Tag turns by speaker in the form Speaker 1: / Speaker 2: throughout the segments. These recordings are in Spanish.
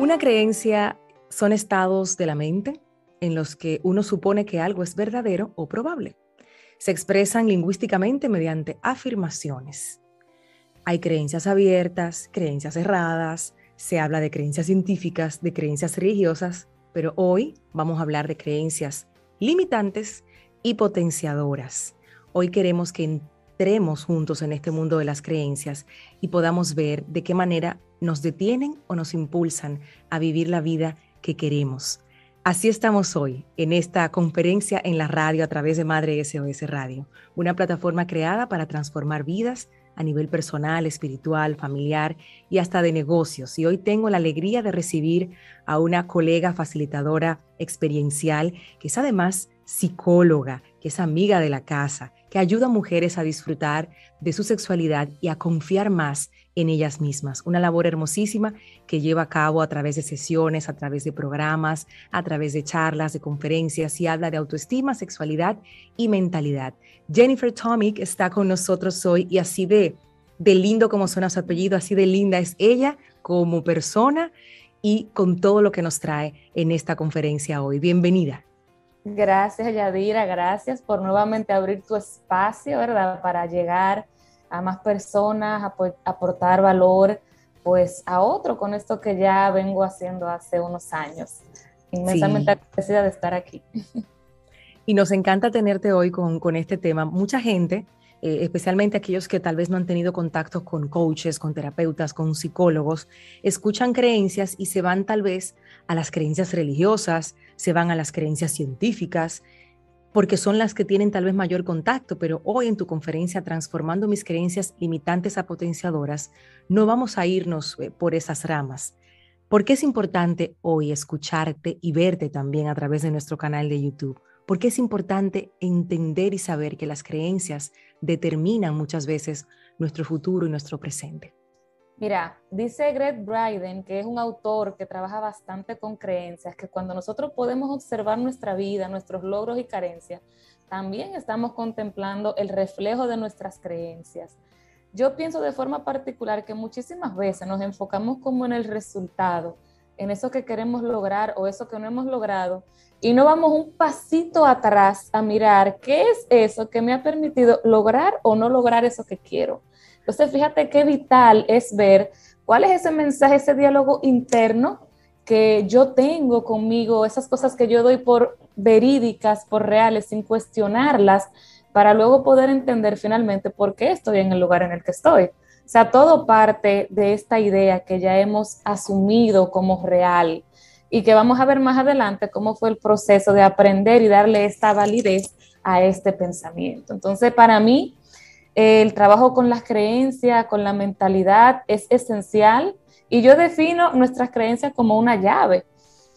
Speaker 1: Una creencia son estados de la mente en los que uno supone que algo es verdadero o probable. Se expresan lingüísticamente mediante afirmaciones. Hay creencias abiertas, creencias cerradas, se habla de creencias científicas, de creencias religiosas, pero hoy vamos a hablar de creencias limitantes y potenciadoras. Hoy queremos que entremos juntos en este mundo de las creencias y podamos ver de qué manera nos detienen o nos impulsan a vivir la vida que queremos. Así estamos hoy en esta conferencia en la radio a través de Madre SOS Radio, una plataforma creada para transformar vidas a nivel personal, espiritual, familiar y hasta de negocios. Y hoy tengo la alegría de recibir a una colega facilitadora experiencial que es además psicóloga, que es amiga de la casa, que ayuda a mujeres a disfrutar de su sexualidad y a confiar más en ellas mismas. Una labor hermosísima que lleva a cabo a través de sesiones, a través de programas, a través de charlas, de conferencias y habla de autoestima, sexualidad y mentalidad. Jennifer Tomic está con nosotros hoy y así de, de lindo como suena su apellido, así de linda es ella como persona y con todo lo que nos trae en esta conferencia hoy. Bienvenida.
Speaker 2: Gracias, Yadira. Gracias por nuevamente abrir tu espacio, ¿verdad? Para llegar a más personas, aportar valor, pues a otro con esto que ya vengo haciendo hace unos años. Inmensamente agradecida de estar aquí.
Speaker 1: Y nos encanta tenerte hoy con, con este tema. Mucha gente, eh, especialmente aquellos que tal vez no han tenido contacto con coaches, con terapeutas, con psicólogos, escuchan creencias y se van tal vez a las creencias religiosas, se van a las creencias científicas, porque son las que tienen tal vez mayor contacto, pero hoy en tu conferencia Transformando mis creencias limitantes a potenciadoras, no vamos a irnos eh, por esas ramas. ¿Por qué es importante hoy escucharte y verte también a través de nuestro canal de YouTube? Porque es importante entender y saber que las creencias determinan muchas veces nuestro futuro y nuestro presente.
Speaker 2: Mira, dice Greg Bryden, que es un autor que trabaja bastante con creencias, que cuando nosotros podemos observar nuestra vida, nuestros logros y carencias, también estamos contemplando el reflejo de nuestras creencias. Yo pienso de forma particular que muchísimas veces nos enfocamos como en el resultado, en eso que queremos lograr o eso que no hemos logrado, y no vamos un pasito atrás a mirar qué es eso que me ha permitido lograr o no lograr eso que quiero. Entonces, fíjate qué vital es ver cuál es ese mensaje, ese diálogo interno que yo tengo conmigo, esas cosas que yo doy por verídicas, por reales, sin cuestionarlas, para luego poder entender finalmente por qué estoy en el lugar en el que estoy. O sea, todo parte de esta idea que ya hemos asumido como real y que vamos a ver más adelante cómo fue el proceso de aprender y darle esta validez a este pensamiento. Entonces, para mí, el trabajo con las creencias, con la mentalidad es esencial y yo defino nuestras creencias como una llave,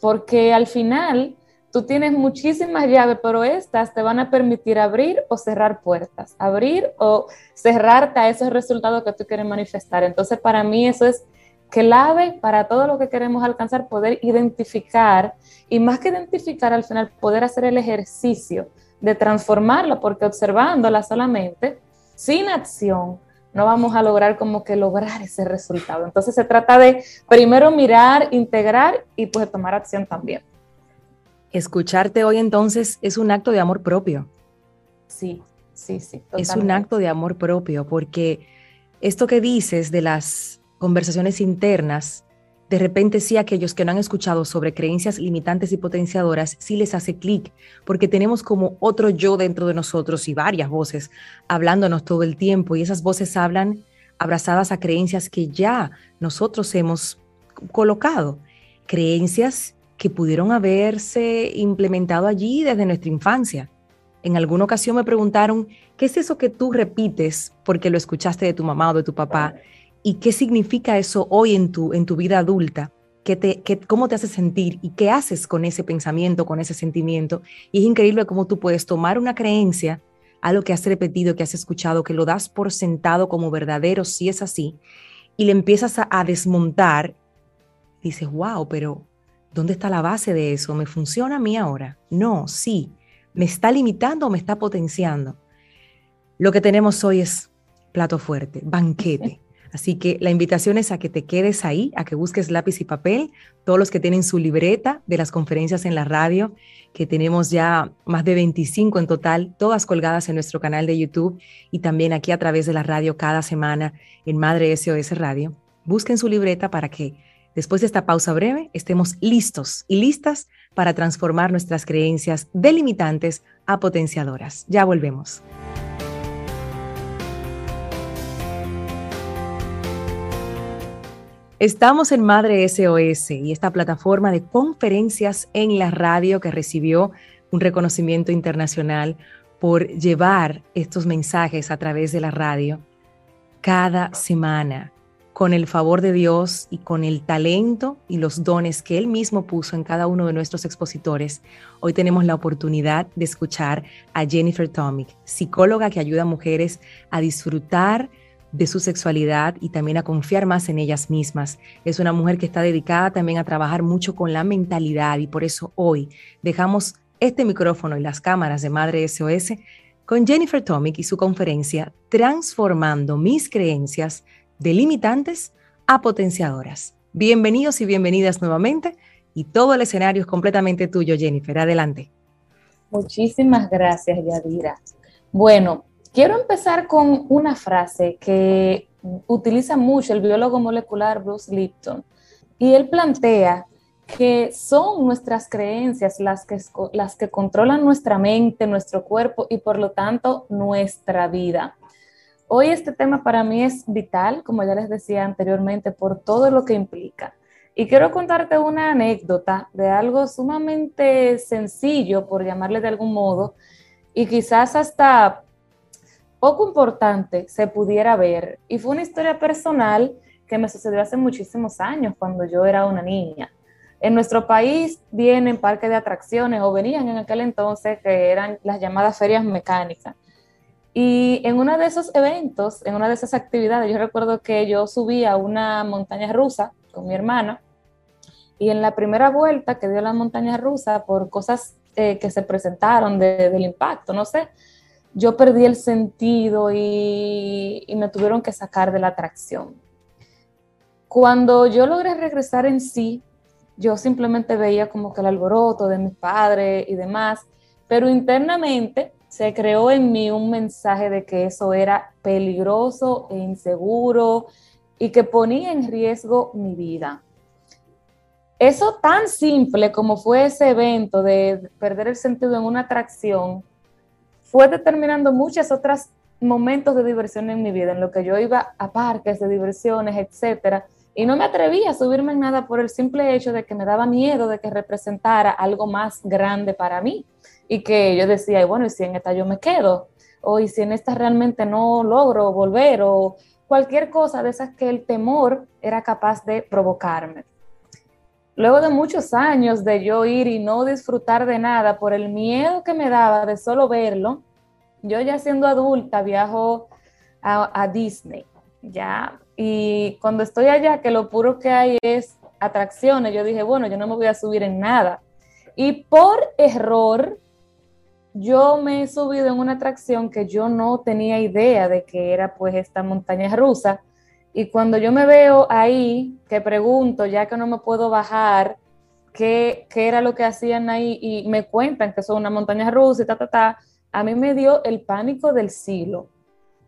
Speaker 2: porque al final tú tienes muchísimas llaves, pero estas te van a permitir abrir o cerrar puertas, abrir o cerrarte a esos resultados que tú quieres manifestar. Entonces, para mí eso es clave para todo lo que queremos alcanzar, poder identificar y más que identificar al final, poder hacer el ejercicio de transformarla, porque observándola solamente, sin acción, no vamos a lograr como que lograr ese resultado. Entonces se trata de primero mirar, integrar y pues tomar acción también.
Speaker 1: Escucharte hoy entonces es un acto de amor propio.
Speaker 2: Sí, sí, sí.
Speaker 1: Es un acto de amor propio porque esto que dices de las conversaciones internas de repente sí aquellos que no han escuchado sobre creencias limitantes y potenciadoras, sí les hace clic, porque tenemos como otro yo dentro de nosotros y varias voces hablándonos todo el tiempo y esas voces hablan abrazadas a creencias que ya nosotros hemos colocado, creencias que pudieron haberse implementado allí desde nuestra infancia. En alguna ocasión me preguntaron, ¿qué es eso que tú repites porque lo escuchaste de tu mamá o de tu papá? Y qué significa eso hoy en tu, en tu vida adulta, ¿Qué te, qué, cómo te hace sentir y qué haces con ese pensamiento, con ese sentimiento. Y es increíble cómo tú puedes tomar una creencia, algo que has repetido, que has escuchado, que lo das por sentado como verdadero, si es así, y le empiezas a, desmontar. Dices, wow, pero ¿dónde está la base de eso? ¿Me funciona a mí ahora? No, sí. ¿Me está limitando o me está potenciando? Lo que tenemos hoy es plato fuerte, banquete. Así que la invitación es a que te quedes ahí, a que busques lápiz y papel, todos los que tienen su libreta de las conferencias en la radio, que tenemos ya más de 25 en total, todas colgadas en nuestro canal de YouTube y también aquí a través de la radio cada semana en Madre SOS Radio. Busquen su libreta para que después de esta pausa breve estemos listos y listas para transformar nuestras creencias delimitantes a potenciadoras. Ya volvemos. Estamos en Madre SOS y esta plataforma de conferencias en la radio que recibió un reconocimiento internacional por llevar estos mensajes a través de la radio cada semana con el favor de Dios y con el talento y los dones que Él mismo puso en cada uno de nuestros expositores, hoy tenemos la oportunidad de escuchar a Jennifer Tomic, psicóloga que ayuda a mujeres a disfrutar de su sexualidad y también a confiar más en ellas mismas. Es una mujer que está dedicada también a trabajar mucho con la mentalidad y por eso hoy dejamos este micrófono y las cámaras de Madre SOS con Jennifer Tomic y su conferencia Transformando mis creencias delimitantes a potenciadoras. Bienvenidos y bienvenidas nuevamente y todo el escenario es completamente tuyo, Jennifer. Adelante.
Speaker 2: Muchísimas gracias, Yadira. Bueno, Quiero empezar con una frase que utiliza mucho el biólogo molecular Bruce Lipton y él plantea que son nuestras creencias las que, las que controlan nuestra mente, nuestro cuerpo y por lo tanto nuestra vida. Hoy este tema para mí es vital, como ya les decía anteriormente, por todo lo que implica. Y quiero contarte una anécdota de algo sumamente sencillo, por llamarle de algún modo, y quizás hasta poco importante se pudiera ver. Y fue una historia personal que me sucedió hace muchísimos años, cuando yo era una niña. En nuestro país vienen parques de atracciones, o venían en aquel entonces, que eran las llamadas ferias mecánicas. Y en uno de esos eventos, en una de esas actividades, yo recuerdo que yo subí a una montaña rusa con mi hermana, y en la primera vuelta que dio la montaña rusa, por cosas eh, que se presentaron del impacto, no sé, yo perdí el sentido y, me tuvieron que sacar de la atracción. Cuando yo logré regresar en sí, yo simplemente veía como que el alboroto de mis padres y demás, pero internamente se creó en mí un mensaje de que eso era peligroso e inseguro y que ponía en riesgo mi vida. Eso tan simple como fue ese evento de perder el sentido en una atracción, fue determinando muchos otros momentos de diversión en mi vida, en lo que yo iba a parques de diversiones, etcétera, y no me atrevía a subirme en nada por el simple hecho de que me daba miedo de que representara algo más grande para mí. Y que yo decía, bueno, y si en esta yo me quedo, o y si en esta realmente no logro volver, o cualquier cosa de esas que el temor era capaz de provocarme. Luego de muchos años de yo ir y no disfrutar de nada por el miedo que me daba de solo verlo, yo ya siendo adulta viajo a, Disney, ya, y cuando estoy allá, que lo puro que hay es atracciones, yo dije, bueno, yo no me voy a subir en nada. Y por error, yo me he subido en una atracción que yo no tenía idea de que era pues esta montaña rusa y cuando yo me veo ahí, que pregunto, ya que no me puedo bajar, qué, qué era lo que hacían ahí y me cuentan que son una montaña rusa y ta, ta, ta, a mí me dio el pánico del siglo.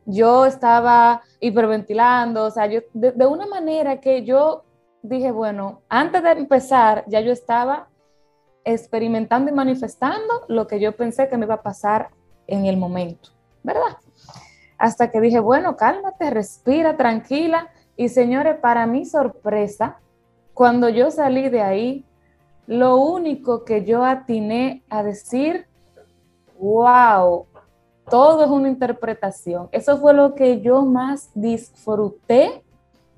Speaker 2: Yo estaba hiperventilando, o sea, yo de, de una manera que yo dije, bueno, antes de empezar, ya yo estaba experimentando y manifestando lo que yo pensé que me iba a pasar en el momento, ¿verdad? Hasta que dije, bueno, cálmate, respira, tranquila. Y señores, para mi sorpresa, cuando yo salí de ahí, lo único que yo atiné a decir, wow, todo es una interpretación. Eso fue lo que yo más disfruté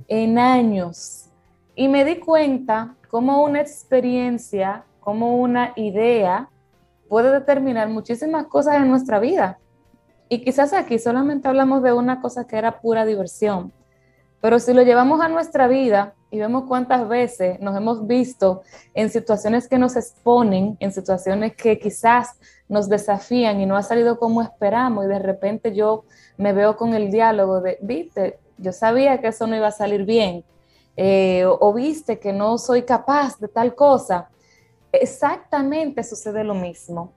Speaker 2: en años. Y me di cuenta cómo una experiencia, como una idea puede determinar muchísimas cosas en nuestra vida. Y quizás aquí solamente hablamos de una cosa que era pura diversión, pero si lo llevamos a nuestra vida y vemos cuántas veces nos hemos visto en situaciones que nos exponen, en situaciones que quizás nos desafían y no ha salido como esperamos y de repente yo me veo con el diálogo de, viste, yo sabía que eso no iba a salir bien, eh, o viste que no soy capaz de tal cosa, exactamente sucede lo mismo.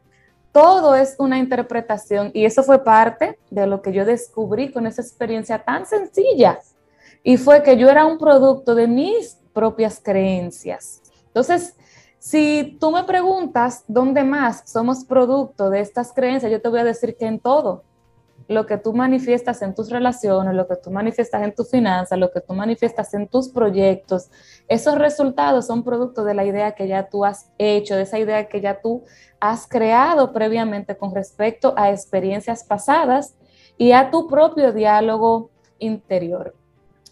Speaker 2: Todo es una interpretación y eso fue parte de lo que yo descubrí con esa experiencia tan sencilla. Y fue que yo era un producto de mis propias creencias. Entonces, si tú me preguntas dónde más somos producto de estas creencias, yo te voy a decir que en todo lo que tú manifiestas en tus relaciones, lo que tú manifiestas en tus finanzas, lo que tú manifiestas en tus proyectos, esos resultados son producto de la idea que ya tú has hecho, de esa idea que ya tú has creado previamente con respecto a experiencias pasadas y a tu propio diálogo interior.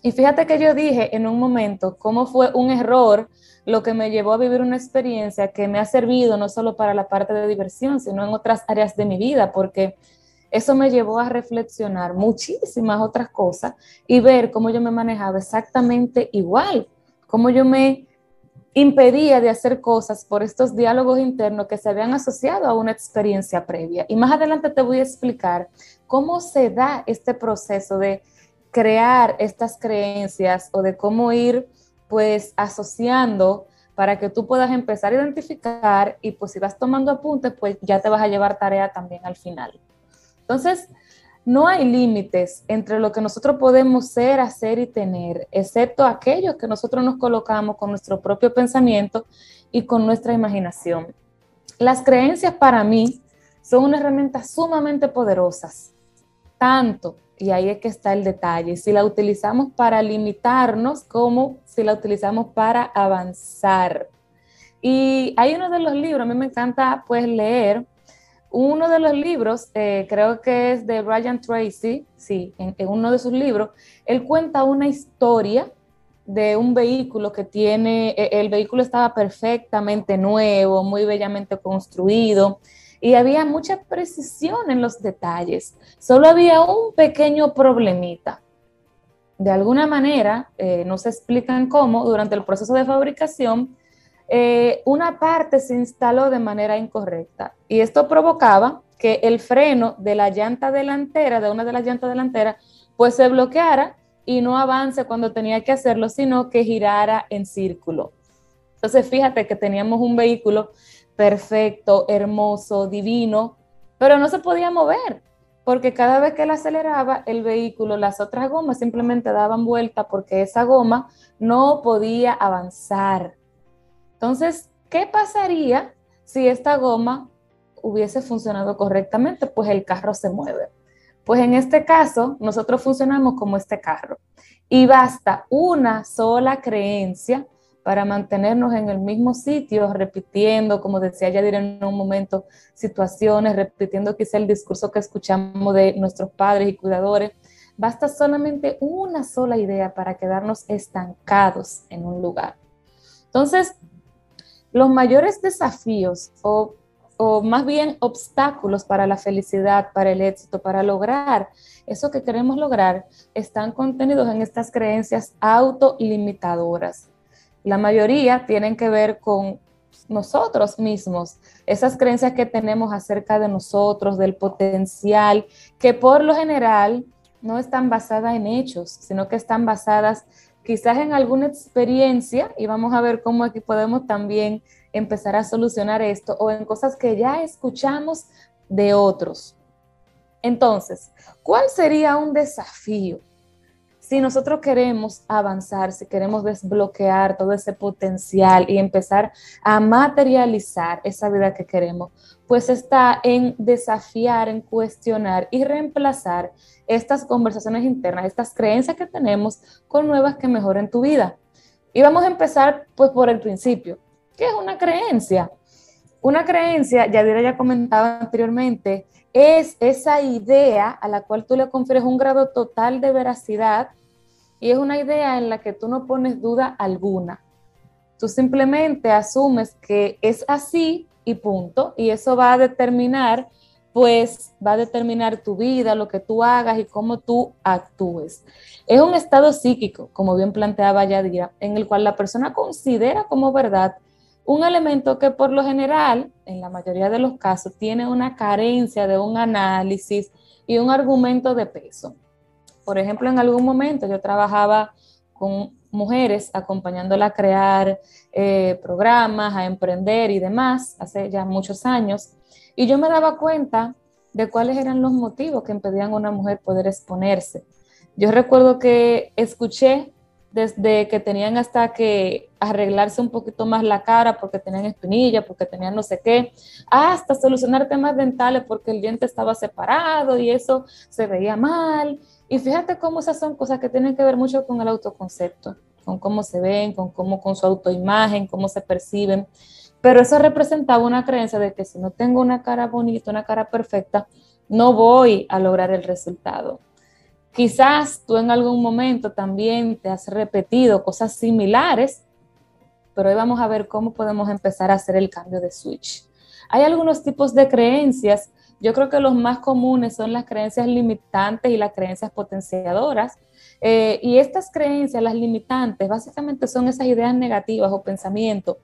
Speaker 2: Y fíjate que yo dije en un momento cómo fue un error lo que me llevó a vivir una experiencia que me ha servido no solo para la parte de diversión, sino en otras áreas de mi vida, porque eso me llevó a reflexionar muchísimas otras cosas y ver cómo yo me manejaba exactamente igual, cómo yo me impedía de hacer cosas por estos diálogos internos que se habían asociado a una experiencia previa. Y más adelante te voy a explicar cómo se da este proceso de crear estas creencias o de cómo ir pues asociando para que tú puedas empezar a identificar y pues si vas tomando apuntes, pues ya te vas a llevar tarea también al final. Entonces, no hay límites entre lo que nosotros podemos ser, hacer y tener, excepto aquellos que nosotros nos colocamos con nuestro propio pensamiento y con nuestra imaginación. Las creencias para mí son una herramienta sumamente poderosas, tanto, y ahí es que está el detalle, si la utilizamos para limitarnos como si la utilizamos para avanzar. Y hay uno de los libros, a mí me encanta pues leer, uno de los libros, eh, creo que es de Brian Tracy, sí, en, uno de sus libros, él cuenta una historia de un vehículo que tiene, e, el vehículo estaba perfectamente nuevo, muy bellamente construido y había mucha precisión en los detalles. Solo había un pequeño problemita. De alguna manera, eh, no se explican cómo, durante el proceso de fabricación, eh, una parte se instaló de manera incorrecta y esto provocaba que el freno de la llanta delantera, de una de las llantas delanteras, pues se bloqueara y no avance cuando tenía que hacerlo, sino que girara en círculo. Entonces, fíjate que teníamos un vehículo perfecto, hermoso, divino, pero no se podía mover, porque cada vez que él aceleraba el vehículo, las otras gomas simplemente daban vuelta porque esa goma no podía avanzar. Entonces, ¿qué pasaría si esta goma hubiese funcionado correctamente? Pues el carro se mueve. Pues en este caso, nosotros funcionamos como este carro y basta una sola creencia para mantenernos en el mismo sitio, repitiendo, como decía Yadir en un momento, situaciones, repitiendo quizá el discurso que escuchamos de nuestros padres y cuidadores. Basta solamente una sola idea para quedarnos estancados en un lugar. Entonces, los mayores desafíos o, más bien obstáculos para la felicidad, para el éxito, para lograr eso que queremos lograr, están contenidos en estas creencias autolimitadoras. La mayoría tienen que ver con nosotros mismos, esas creencias que tenemos acerca de nosotros, del potencial, que por lo general no están basadas en hechos, sino que están basadas quizás en alguna experiencia y vamos a ver cómo aquí podemos también empezar a solucionar esto o en cosas que ya escuchamos de otros. Entonces, ¿cuál sería un desafío? Si nosotros queremos avanzar, si queremos desbloquear todo ese potencial y empezar a materializar esa vida que queremos, pues está en desafiar, en cuestionar y reemplazar estas conversaciones internas, estas creencias que tenemos con nuevas que mejoren tu vida. Y vamos a empezar pues por el principio. ¿Qué es una creencia? Una creencia, ya ya comentaba anteriormente, es esa idea a la cual tú le confieres un grado total de veracidad y es una idea en la que tú no pones duda alguna. Tú simplemente asumes que es así y punto, y eso va a determinar pues va a determinar tu vida, lo que tú hagas y cómo tú actúes. Es un estado psíquico, como bien planteaba Yadira, en el cual la persona considera como verdad un elemento que por lo general, en la mayoría de los casos, tiene una carencia de un análisis y un argumento de peso. Por ejemplo, en algún momento yo trabajaba con mujeres acompañándola a crear eh, programas, a emprender y demás, hace ya muchos años, y yo me daba cuenta de cuáles eran los motivos que impedían a una mujer poder exponerse. Yo recuerdo que escuché desde que tenían hasta que arreglarse un poquito más la cara porque tenían espinilla, porque tenían no sé qué, hasta solucionar temas dentales porque el diente estaba separado y eso se veía mal. Y fíjate cómo esas son cosas que tienen que ver mucho con el autoconcepto, con cómo se ven, con cómo con su autoimagen, cómo se perciben. Pero eso representaba una creencia de que si no tengo una cara bonita, una cara perfecta, no voy a lograr el resultado. Quizás tú en algún momento también te has repetido cosas similares, pero hoy vamos a ver cómo podemos empezar a hacer el cambio de switch. Hay algunos tipos de creencias, yo creo que los más comunes son las creencias limitantes y las creencias potenciadoras. Eh, y estas creencias, las limitantes, básicamente son esas ideas negativas o pensamientos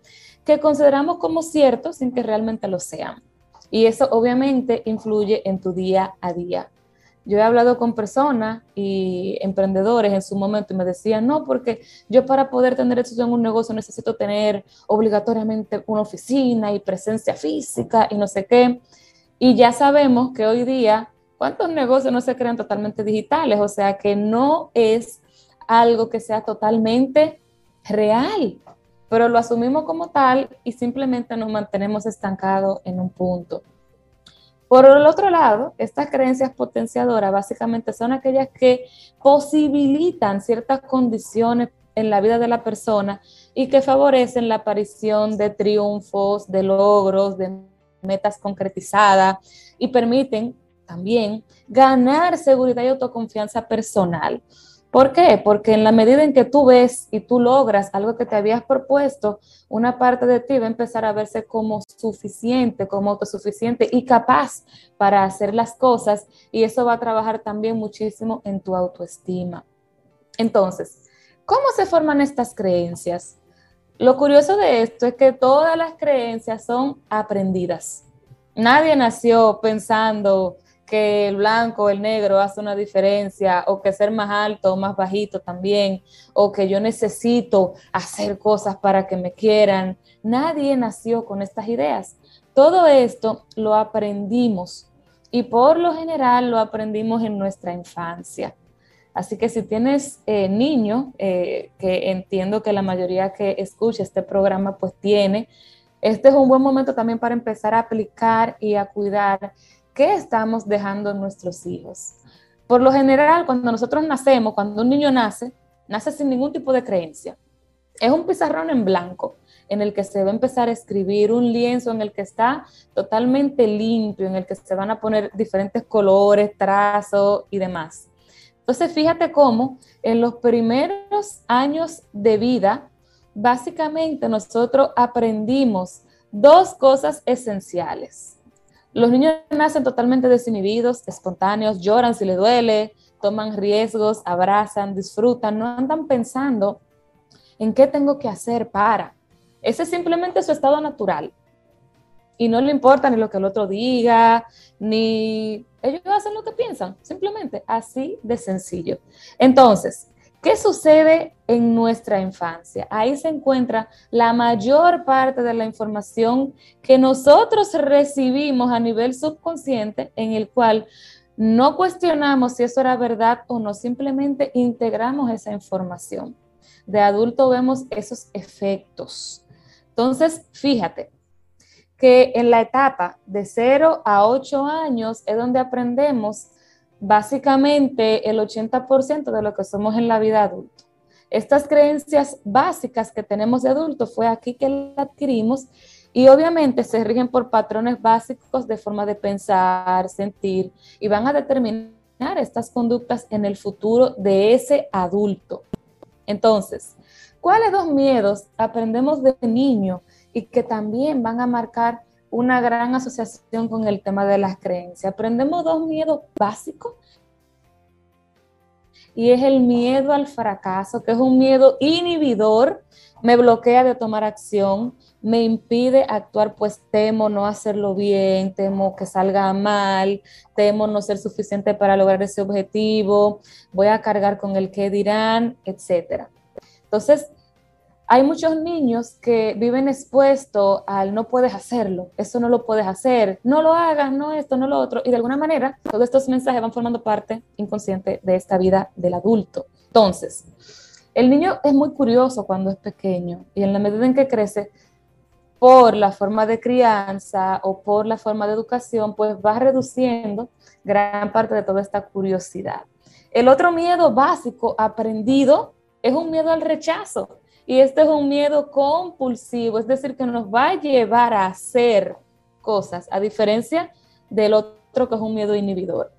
Speaker 2: que consideramos como ciertos sin que realmente lo sean. Y eso obviamente influye en tu día a día. Yo he hablado con personas y emprendedores en su momento y me decían, no, porque yo para poder tener éxito en un negocio necesito tener obligatoriamente una oficina y presencia física y no sé qué. Y ya sabemos que hoy día, ¿cuántos negocios no se crean totalmente digitales? O sea, que no es algo que sea totalmente real, pero lo asumimos como tal y simplemente nos mantenemos estancados en un punto. Por el otro lado, estas creencias potenciadoras básicamente son aquellas que posibilitan ciertas condiciones en la vida de la persona y que favorecen la aparición de triunfos, de logros, de metas concretizadas y permiten también ganar seguridad y autoconfianza personal. ¿Por qué? Porque en la medida en que tú ves y tú logras algo que te habías propuesto, una parte de ti va a empezar a verse como suficiente, como autosuficiente y capaz para hacer las cosas y eso va a trabajar también muchísimo en tu autoestima. Entonces, ¿cómo se forman estas creencias? Lo curioso de esto es que todas las creencias son aprendidas. Nadie nació pensando que el blanco o el negro hace una diferencia, o que ser más alto o más bajito también, o que yo necesito hacer cosas para que me quieran. Nadie nació con estas ideas. Todo esto lo aprendimos y por lo general lo aprendimos en nuestra infancia. Así que si tienes eh, niño, eh, que entiendo que la mayoría que escucha este programa pues tiene, este es un buen momento también para empezar a aplicar y a cuidar ¿Qué estamos dejando nuestros hijos? Por lo general, cuando nosotros nacemos, cuando un niño nace, nace sin ningún tipo de creencia. Es un pizarrón en blanco en el que se va a empezar a escribir, un lienzo en el que está totalmente limpio, en el que se van a poner diferentes colores, trazos y demás. Entonces, fíjate cómo en los primeros años de vida, básicamente nosotros aprendimos dos cosas esenciales. Los niños nacen totalmente desinhibidos, espontáneos, lloran si les duele, toman riesgos, abrazan, disfrutan, no andan pensando en qué tengo que hacer para. Ese es simplemente su estado natural. Y no le importa ni lo que el otro diga, ni ellos hacen lo que piensan, simplemente así de sencillo. Entonces, ¿Qué sucede en nuestra infancia? Ahí se encuentra la mayor parte de la información que nosotros recibimos a nivel subconsciente, en el cual no cuestionamos si eso era verdad o no, simplemente integramos esa información. De adulto vemos esos efectos. Entonces, fíjate que en la etapa de 0 a 8 años es donde aprendemos básicamente el 80% de lo que somos en la vida adulta. Estas creencias básicas que tenemos de adulto fue aquí que las adquirimos y obviamente se rigen por patrones básicos de forma de pensar, sentir y van a determinar estas conductas en el futuro de ese adulto. Entonces, ¿cuáles dos miedos aprendemos de niño y que también van a marcar una gran asociación con el tema de las creencias. Aprendemos dos miedos básicos y es el miedo al fracaso, que es un miedo inhibidor, me bloquea de tomar acción, me impide actuar, pues temo no hacerlo bien, temo que salga mal, temo no ser suficiente para lograr ese objetivo, voy a cargar con el que dirán, etc. Entonces, hay muchos niños que viven expuestos al no puedes hacerlo, eso no lo puedes hacer, no lo hagas, no esto, no lo otro. Y de alguna manera, todos estos mensajes van formando parte inconsciente de esta vida del adulto. Entonces, el niño es muy curioso cuando es pequeño y en la medida en que crece, por la forma de crianza o por la forma de educación, pues va reduciendo gran parte de toda esta curiosidad. El otro miedo básico aprendido es un miedo al rechazo. Y este es un miedo compulsivo, es decir, que nos va a llevar a hacer cosas, a diferencia del otro que es un miedo inhibidor.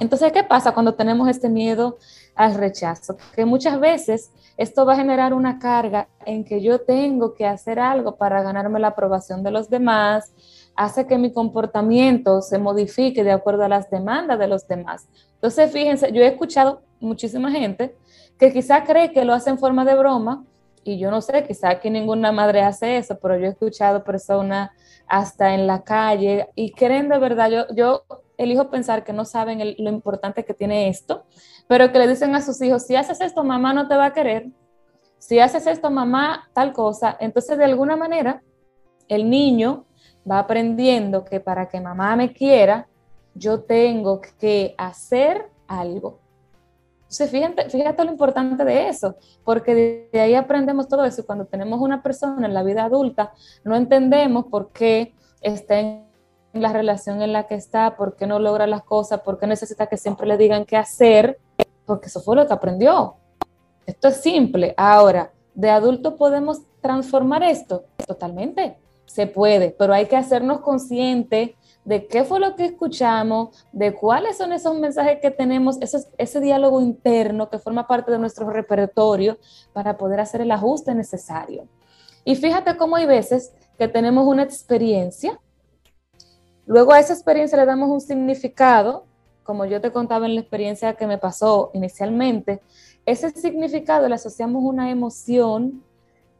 Speaker 2: Entonces, ¿qué pasa cuando tenemos este miedo al rechazo? Que muchas veces esto va a generar una carga en que yo tengo que hacer algo para ganarme la aprobación de los demás, hace que mi comportamiento se modifique de acuerdo a las demandas de los demás. Entonces, fíjense, yo he escuchado muchísima gente que quizá cree que lo hace en forma de broma, y yo no sé, quizá aquí ninguna madre hace eso, pero yo he escuchado personas hasta en la calle y creen de verdad, yo, yo elijo pensar que no saben lo importante que tiene esto, pero que le dicen a sus hijos, si haces esto, mamá no te va a querer, si haces esto, mamá, tal cosa, entonces de alguna manera el niño va aprendiendo que para que mamá me quiera, yo tengo que hacer algo. Entonces, fíjate, fíjate lo importante de eso, porque de ahí aprendemos todo eso. Cuando tenemos una persona en la vida adulta, no entendemos por qué está en la relación en la que está, por qué no logra las cosas, por qué necesita que siempre le digan qué hacer, porque eso fue lo que aprendió. Esto es simple. Ahora, de adulto podemos transformar esto totalmente. Se puede, pero hay que hacernos conscientes de qué fue lo que escuchamos, de cuáles son esos mensajes que tenemos, ese, diálogo interno que forma parte de nuestro repertorio para poder hacer el ajuste necesario. Y fíjate cómo hay veces que tenemos una experiencia, luego a esa experiencia le damos un significado, como yo te contaba en la experiencia que me pasó inicialmente, ese significado le asociamos una emoción,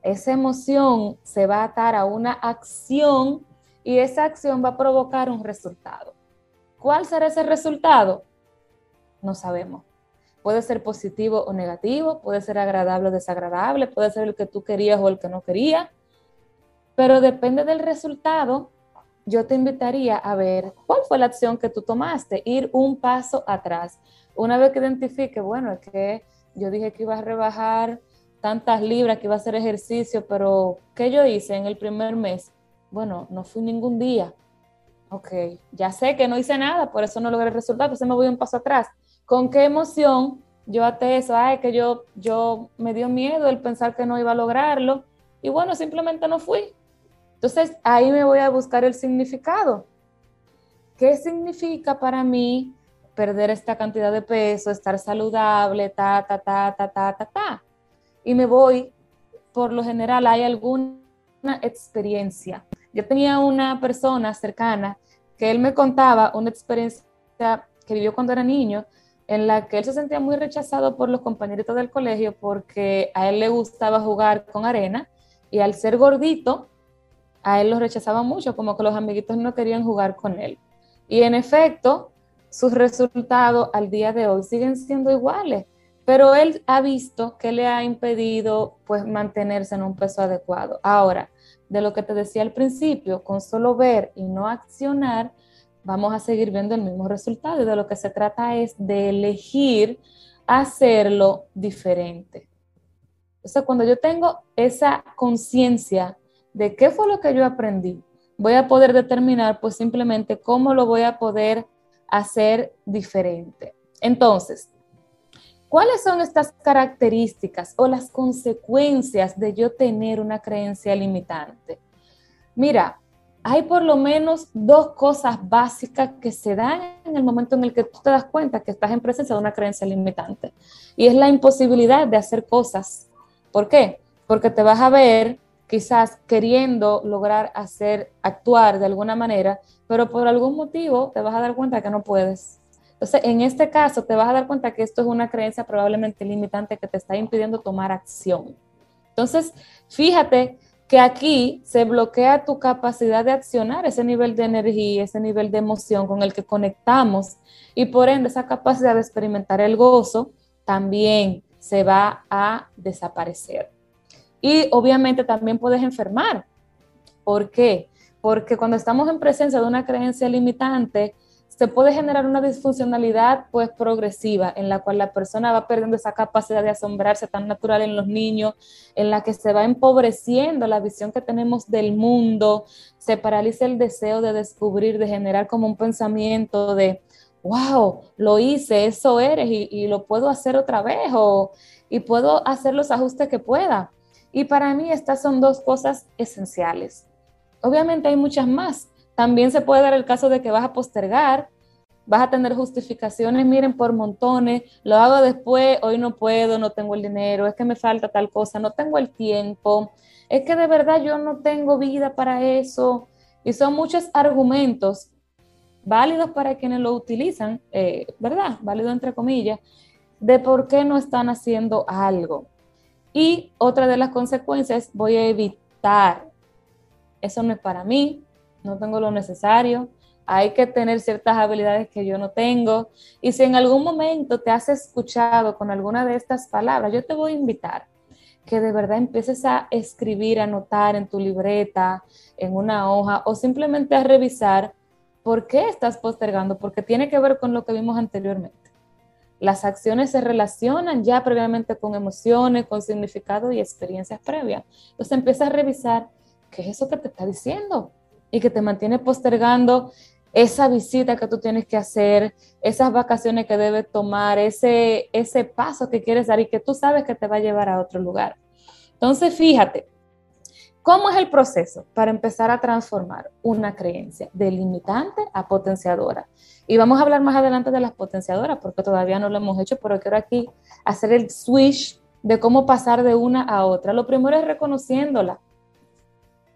Speaker 2: esa emoción se va a atar a una acción y esa acción va a provocar un resultado. ¿Cuál será ese resultado? No sabemos. Puede ser positivo o negativo, puede ser agradable o desagradable, puede ser el que tú querías o el que no querías, pero depende del resultado. Yo te invitaría a ver cuál fue la acción que tú tomaste, ir un paso atrás. Una vez que identifique, bueno, es que yo dije que iba a rebajar tantas libras, que iba a hacer ejercicio, pero ¿qué yo hice en el primer mes? Bueno, no fui ningún día. Ok, ya sé que no hice nada, por eso no logré el resultado, entonces me voy un paso atrás. ¿Con qué emoción yo até eso? Ay, que yo, yo me dio miedo el pensar que no iba a lograrlo. Y bueno, simplemente no fui. Entonces ahí me voy a buscar el significado. ¿Qué significa para mí perder esta cantidad de peso, estar saludable, ta, ta, ta, ta, ta, ta, ta? Y me voy, por lo general, hay alguna experiencia yo tenía una persona cercana que él me contaba una experiencia que vivió cuando era niño, en la que él se sentía muy rechazado por los compañeritos del colegio porque a él le gustaba jugar con arena y al ser gordito, a él lo rechazaba mucho, como que los amiguitos no querían jugar con él. Y en efecto, sus resultados al día de hoy siguen siendo iguales, pero él ha visto que le ha impedido pues mantenerse en un peso adecuado. Ahora, de lo que te decía al principio, con solo ver y no accionar, vamos a seguir viendo el mismo resultado. Y de lo que se trata es de elegir hacerlo diferente. O sea, cuando yo tengo esa conciencia de qué fue lo que yo aprendí, voy a poder determinar pues simplemente cómo lo voy a poder hacer diferente. Entonces, ¿Cuáles son estas características o las consecuencias de yo tener una creencia limitante? Mira, hay por lo menos dos cosas básicas que se dan en el momento en el que tú te das cuenta que estás en presencia de una creencia limitante. Y es la imposibilidad de hacer cosas. ¿Por qué? Porque te vas a ver quizás queriendo lograr hacer, actuar de alguna manera, pero por algún motivo te vas a dar cuenta que no puedes Entonces, en este caso, te vas a dar cuenta que esto es una creencia probablemente limitante que te está impidiendo tomar acción. Entonces, fíjate que aquí se bloquea tu capacidad de accionar, ese nivel de energía, ese nivel de emoción con el que conectamos y por ende esa capacidad de experimentar el gozo también se va a desaparecer. Y obviamente también puedes enfermar. ¿Por qué? Porque cuando estamos en presencia de una creencia limitante, se puede generar una disfuncionalidad pues progresiva en la cual la persona va perdiendo esa capacidad de asombrarse tan natural en los niños, en la que se va empobreciendo la visión que tenemos del mundo, se paraliza el deseo de descubrir, de generar como un pensamiento de, wow, lo hice, eso eres y, lo puedo hacer otra vez o, y puedo hacer los ajustes que pueda. Y para mí estas son dos cosas esenciales. Obviamente hay muchas más, también se puede dar el caso de que vas a postergar, vas a tener justificaciones, miren, por montones, lo hago después, hoy no puedo, no tengo el dinero, es que me falta tal cosa, no tengo el tiempo, es que de verdad yo no tengo vida para eso. Y son muchos argumentos válidos para quienes lo utilizan, eh, ¿verdad? Válido entre comillas, de por qué no están haciendo algo. Y otra de las consecuencias, voy a evitar, eso no es para mí, no tengo lo necesario, hay que tener ciertas habilidades que yo no tengo. Y si en algún momento te has escuchado con alguna de estas palabras, yo te voy a invitar que de verdad empieces a escribir, a anotar en tu libreta, en una hoja o simplemente a revisar por qué estás postergando, porque tiene que ver con lo que vimos anteriormente. Las acciones se relacionan ya previamente con emociones, con significado y experiencias previas. Entonces empieza a revisar qué es eso que te está diciendo y que te mantiene postergando esa visita que tú tienes que hacer, esas vacaciones que debes tomar, ese, ese paso que quieres dar y que tú sabes que te va a llevar a otro lugar. Entonces, fíjate, ¿cómo es el proceso para empezar a transformar una creencia de limitante a potenciadora? Y vamos a hablar más adelante de las potenciadoras porque todavía no lo hemos hecho, pero quiero aquí hacer el switch de cómo pasar de una a otra. Lo primero es reconociéndola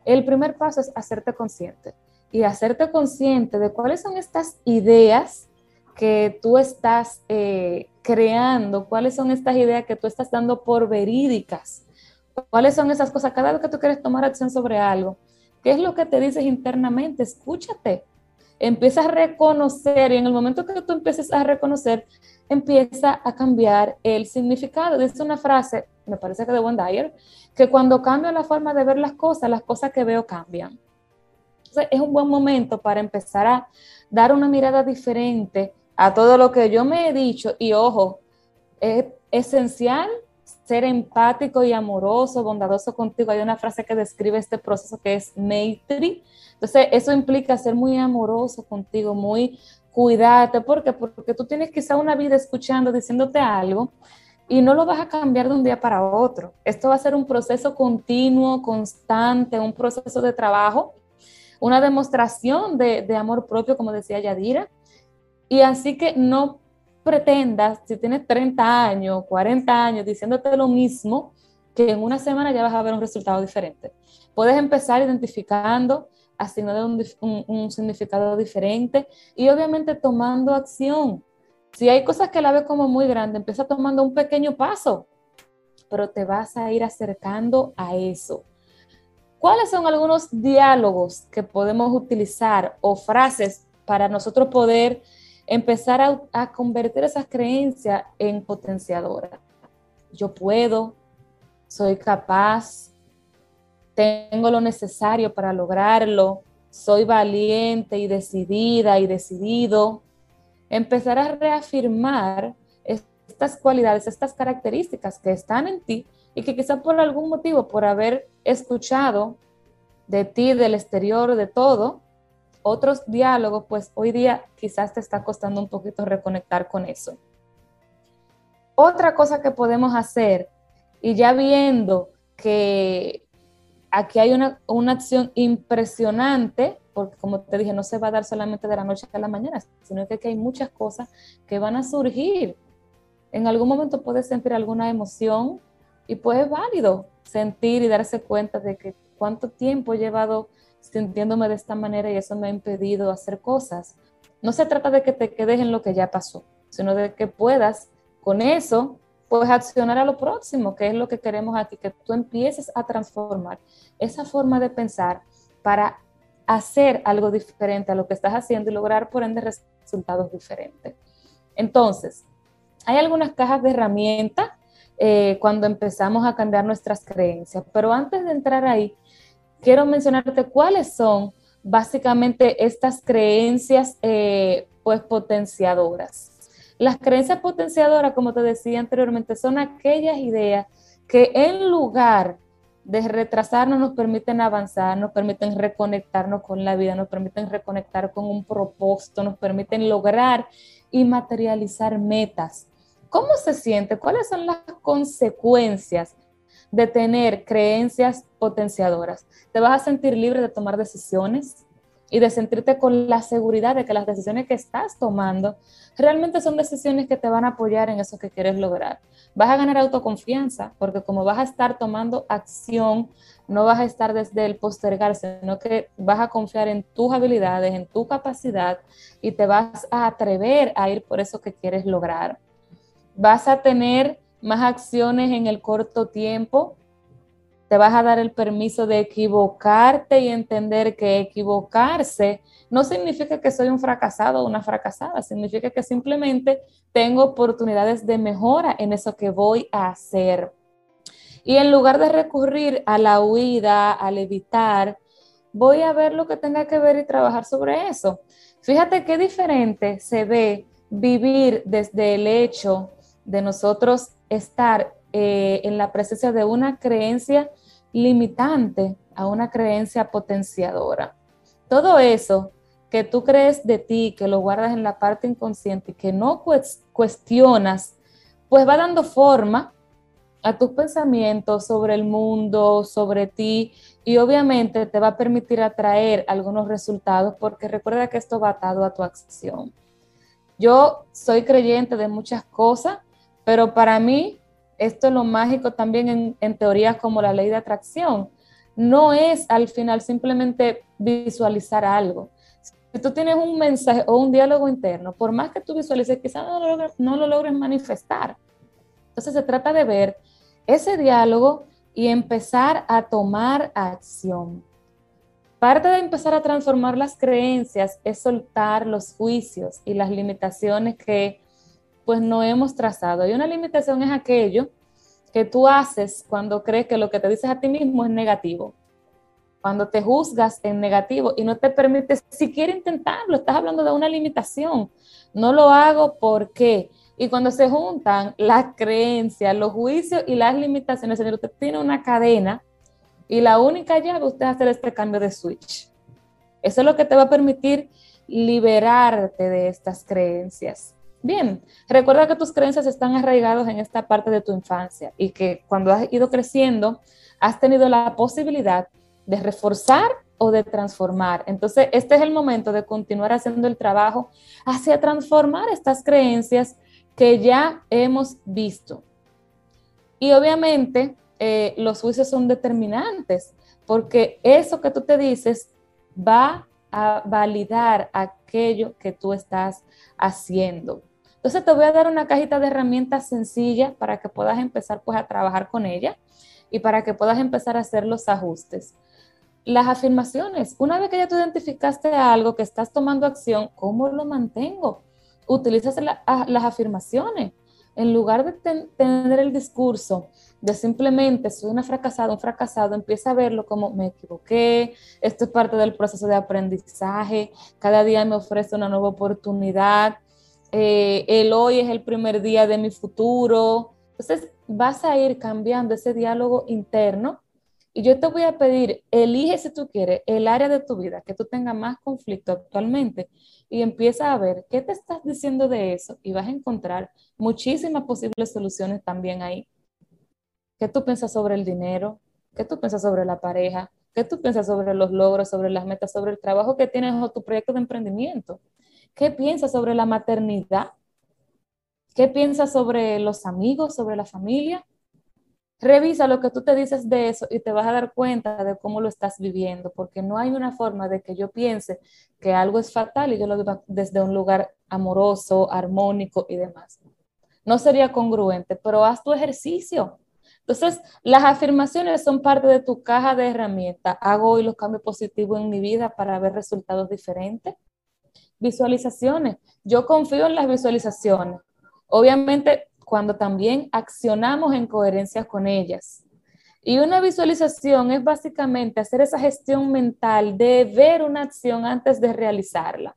Speaker 2: el primer paso es hacerte consciente y hacerte consciente de cuáles son estas ideas que tú estás eh, creando, cuáles son estas ideas que tú estás dando por verídicas, cuáles son esas cosas, cada vez que tú quieres tomar acción sobre algo, ¿qué es lo que te dices internamente? Escúchate, empieza a reconocer y en el momento que tú empieces a reconocer, empieza a cambiar el significado. Dice una frase, me parece que de Dyer, que cuando cambio la forma de ver las cosas, las cosas que veo cambian. Entonces, es un buen momento para empezar a dar una mirada diferente a todo lo que yo me he dicho y ojo, es esencial ser empático y amoroso, bondadoso contigo. Hay una frase que describe este proceso que es Maitri. Entonces, eso implica ser muy amoroso contigo, muy cuídate, porque porque tú tienes quizá una vida escuchando, diciéndote algo y no lo vas a cambiar de un día para otro. Esto va a ser un proceso continuo, constante, un proceso de trabajo, una demostración de, de amor propio, como decía Yadira. Y así que no pretendas, si tienes 30 años, 40 años, diciéndote lo mismo, que en una semana ya vas a ver un resultado diferente. Puedes empezar identificando asignando un, un, significado diferente y obviamente tomando acción. Si hay cosas que la ves como muy grande, empieza tomando un pequeño paso, pero te vas a ir acercando a eso. ¿Cuáles son algunos diálogos que podemos utilizar o frases para nosotros poder empezar a, a convertir esas creencias en potenciadoras? Yo puedo, soy capaz, tengo lo necesario para lograrlo, soy valiente y decidida y decidido. Empezar a reafirmar estas cualidades, estas características que están en ti y que quizá por algún motivo, por haber escuchado de ti, del exterior, de todo, otros diálogos, pues hoy día quizás te está costando un poquito reconectar con eso. Otra cosa que podemos hacer, y ya viendo que aquí hay una, acción impresionante, porque como te dije, no se va a dar solamente de la noche a la mañana, sino que aquí hay muchas cosas que van a surgir. En algún momento puedes sentir alguna emoción y pues es válido sentir y darse cuenta de que cuánto tiempo he llevado sintiéndome de esta manera y eso me ha impedido hacer cosas. no se trata de que te quedes en lo que ya pasó, sino de que puedas con eso, pues accionar a lo próximo, que es lo que queremos aquí, que tú empieces a transformar esa forma de pensar para hacer algo diferente a lo que estás haciendo y lograr por ende resultados diferentes. Entonces, hay algunas cajas de herramientas eh, cuando empezamos a cambiar nuestras creencias, pero antes de entrar ahí, quiero mencionarte cuáles son básicamente estas creencias eh, pues potenciadoras. Las creencias potenciadoras, como te decía anteriormente, son aquellas ideas que en lugar de retrasarnos nos permiten avanzar, nos permiten reconectarnos con la vida, nos permiten reconectar con un propósito, nos permiten lograr y materializar metas. ¿Cómo se siente? ¿Cuáles son las consecuencias de tener creencias potenciadoras? Te vas a sentir libre de tomar decisiones, y de sentirte con la seguridad de que las decisiones que estás tomando realmente son decisiones que te van a apoyar en eso que quieres lograr. Vas a ganar autoconfianza porque como vas a estar tomando acción, no vas a estar desde el postergar, sino que vas a confiar en tus habilidades, en tu capacidad y te vas a atrever a ir por eso que quieres lograr. Vas a tener más acciones en el corto tiempo te vas a dar el permiso de equivocarte y entender que equivocarse no significa que soy un fracasado o una fracasada, significa que simplemente tengo oportunidades de mejora en eso que voy a hacer. Y en lugar de recurrir a la huida, al evitar, voy a ver lo que tenga que ver y trabajar sobre eso. Fíjate qué diferente se ve vivir desde el hecho de nosotros estar eh, en la presencia de una creencia limitante a una creencia potenciadora. Todo eso que tú crees de ti, que lo guardas en la parte inconsciente y que no cuestionas, pues va dando forma a tus pensamientos sobre el mundo, sobre ti, y obviamente te va a permitir atraer algunos resultados porque recuerda que esto va atado a tu acción. Yo soy creyente de muchas cosas, pero para mí esto es lo mágico también en, teorías como la ley de atracción. No es al final simplemente visualizar algo. Si tú tienes un mensaje o un diálogo interno, por más que tú visualices, quizás no lo, logres, no lo logres manifestar. Entonces se trata de ver ese diálogo y empezar a tomar acción. Parte de empezar a transformar las creencias es soltar los juicios y las limitaciones que pues no hemos trazado. Y una limitación es aquello que tú haces cuando crees que lo que te dices a ti mismo es negativo. Cuando te juzgas en negativo y no te permites siquiera intentarlo, estás hablando de una limitación. No lo hago porque. Y cuando se juntan las creencias, los juicios y las limitaciones, señor, usted tiene una cadena y la única llave usted hacer este cambio de switch. Eso es lo que te va a permitir liberarte de estas creencias. Bien, recuerda que tus creencias están arraigadas en esta parte de tu infancia y que cuando has ido creciendo has tenido la posibilidad de reforzar o de transformar. Entonces, este es el momento de continuar haciendo el trabajo hacia transformar estas creencias que ya hemos visto. Y obviamente eh, los juicios son determinantes porque eso que tú te dices va a validar aquello que tú estás haciendo. Entonces te voy a dar una cajita de herramientas sencilla para que puedas empezar pues a trabajar con ella y para que puedas empezar a hacer los ajustes. Las afirmaciones, una vez que ya tú identificaste algo, que estás tomando acción, ¿cómo lo mantengo? Utilizas las afirmaciones. En lugar de tener el discurso de simplemente soy una fracasada, un fracasado, empieza a verlo como me equivoqué, esto es parte del proceso de aprendizaje, cada día me ofrece una nueva oportunidad, eh, el hoy es el primer día de mi futuro. Entonces vas a ir cambiando ese diálogo interno y yo te voy a pedir, elige si tú quieres el área de tu vida que tú tengas más conflicto actualmente y empieza a ver qué te estás diciendo de eso y vas a encontrar muchísimas posibles soluciones también ahí. ¿Qué tú piensas sobre el dinero? ¿Qué tú piensas sobre la pareja? ¿Qué tú piensas sobre los logros, sobre las metas, sobre el trabajo que tienes o tu proyecto de emprendimiento? ¿Qué piensas sobre la maternidad? ¿Qué piensas sobre los amigos, sobre la familia? revisa lo que tú te dices de eso y te vas a dar cuenta de cómo lo estás viviendo, porque no hay una forma de que yo piense que algo es fatal y yo lo viva desde un lugar amoroso, armónico y demás. No sería congruente, pero haz tu ejercicio. Entonces, las afirmaciones son parte de tu caja de herramientas. Hago hoy los cambios positivos en mi vida para ver resultados diferentes. Visualizaciones. Yo confío en las visualizaciones. Obviamente, cuando también accionamos en coherencia con ellas. Y una visualización es básicamente hacer esa gestión mental de ver una acción antes de realizarla.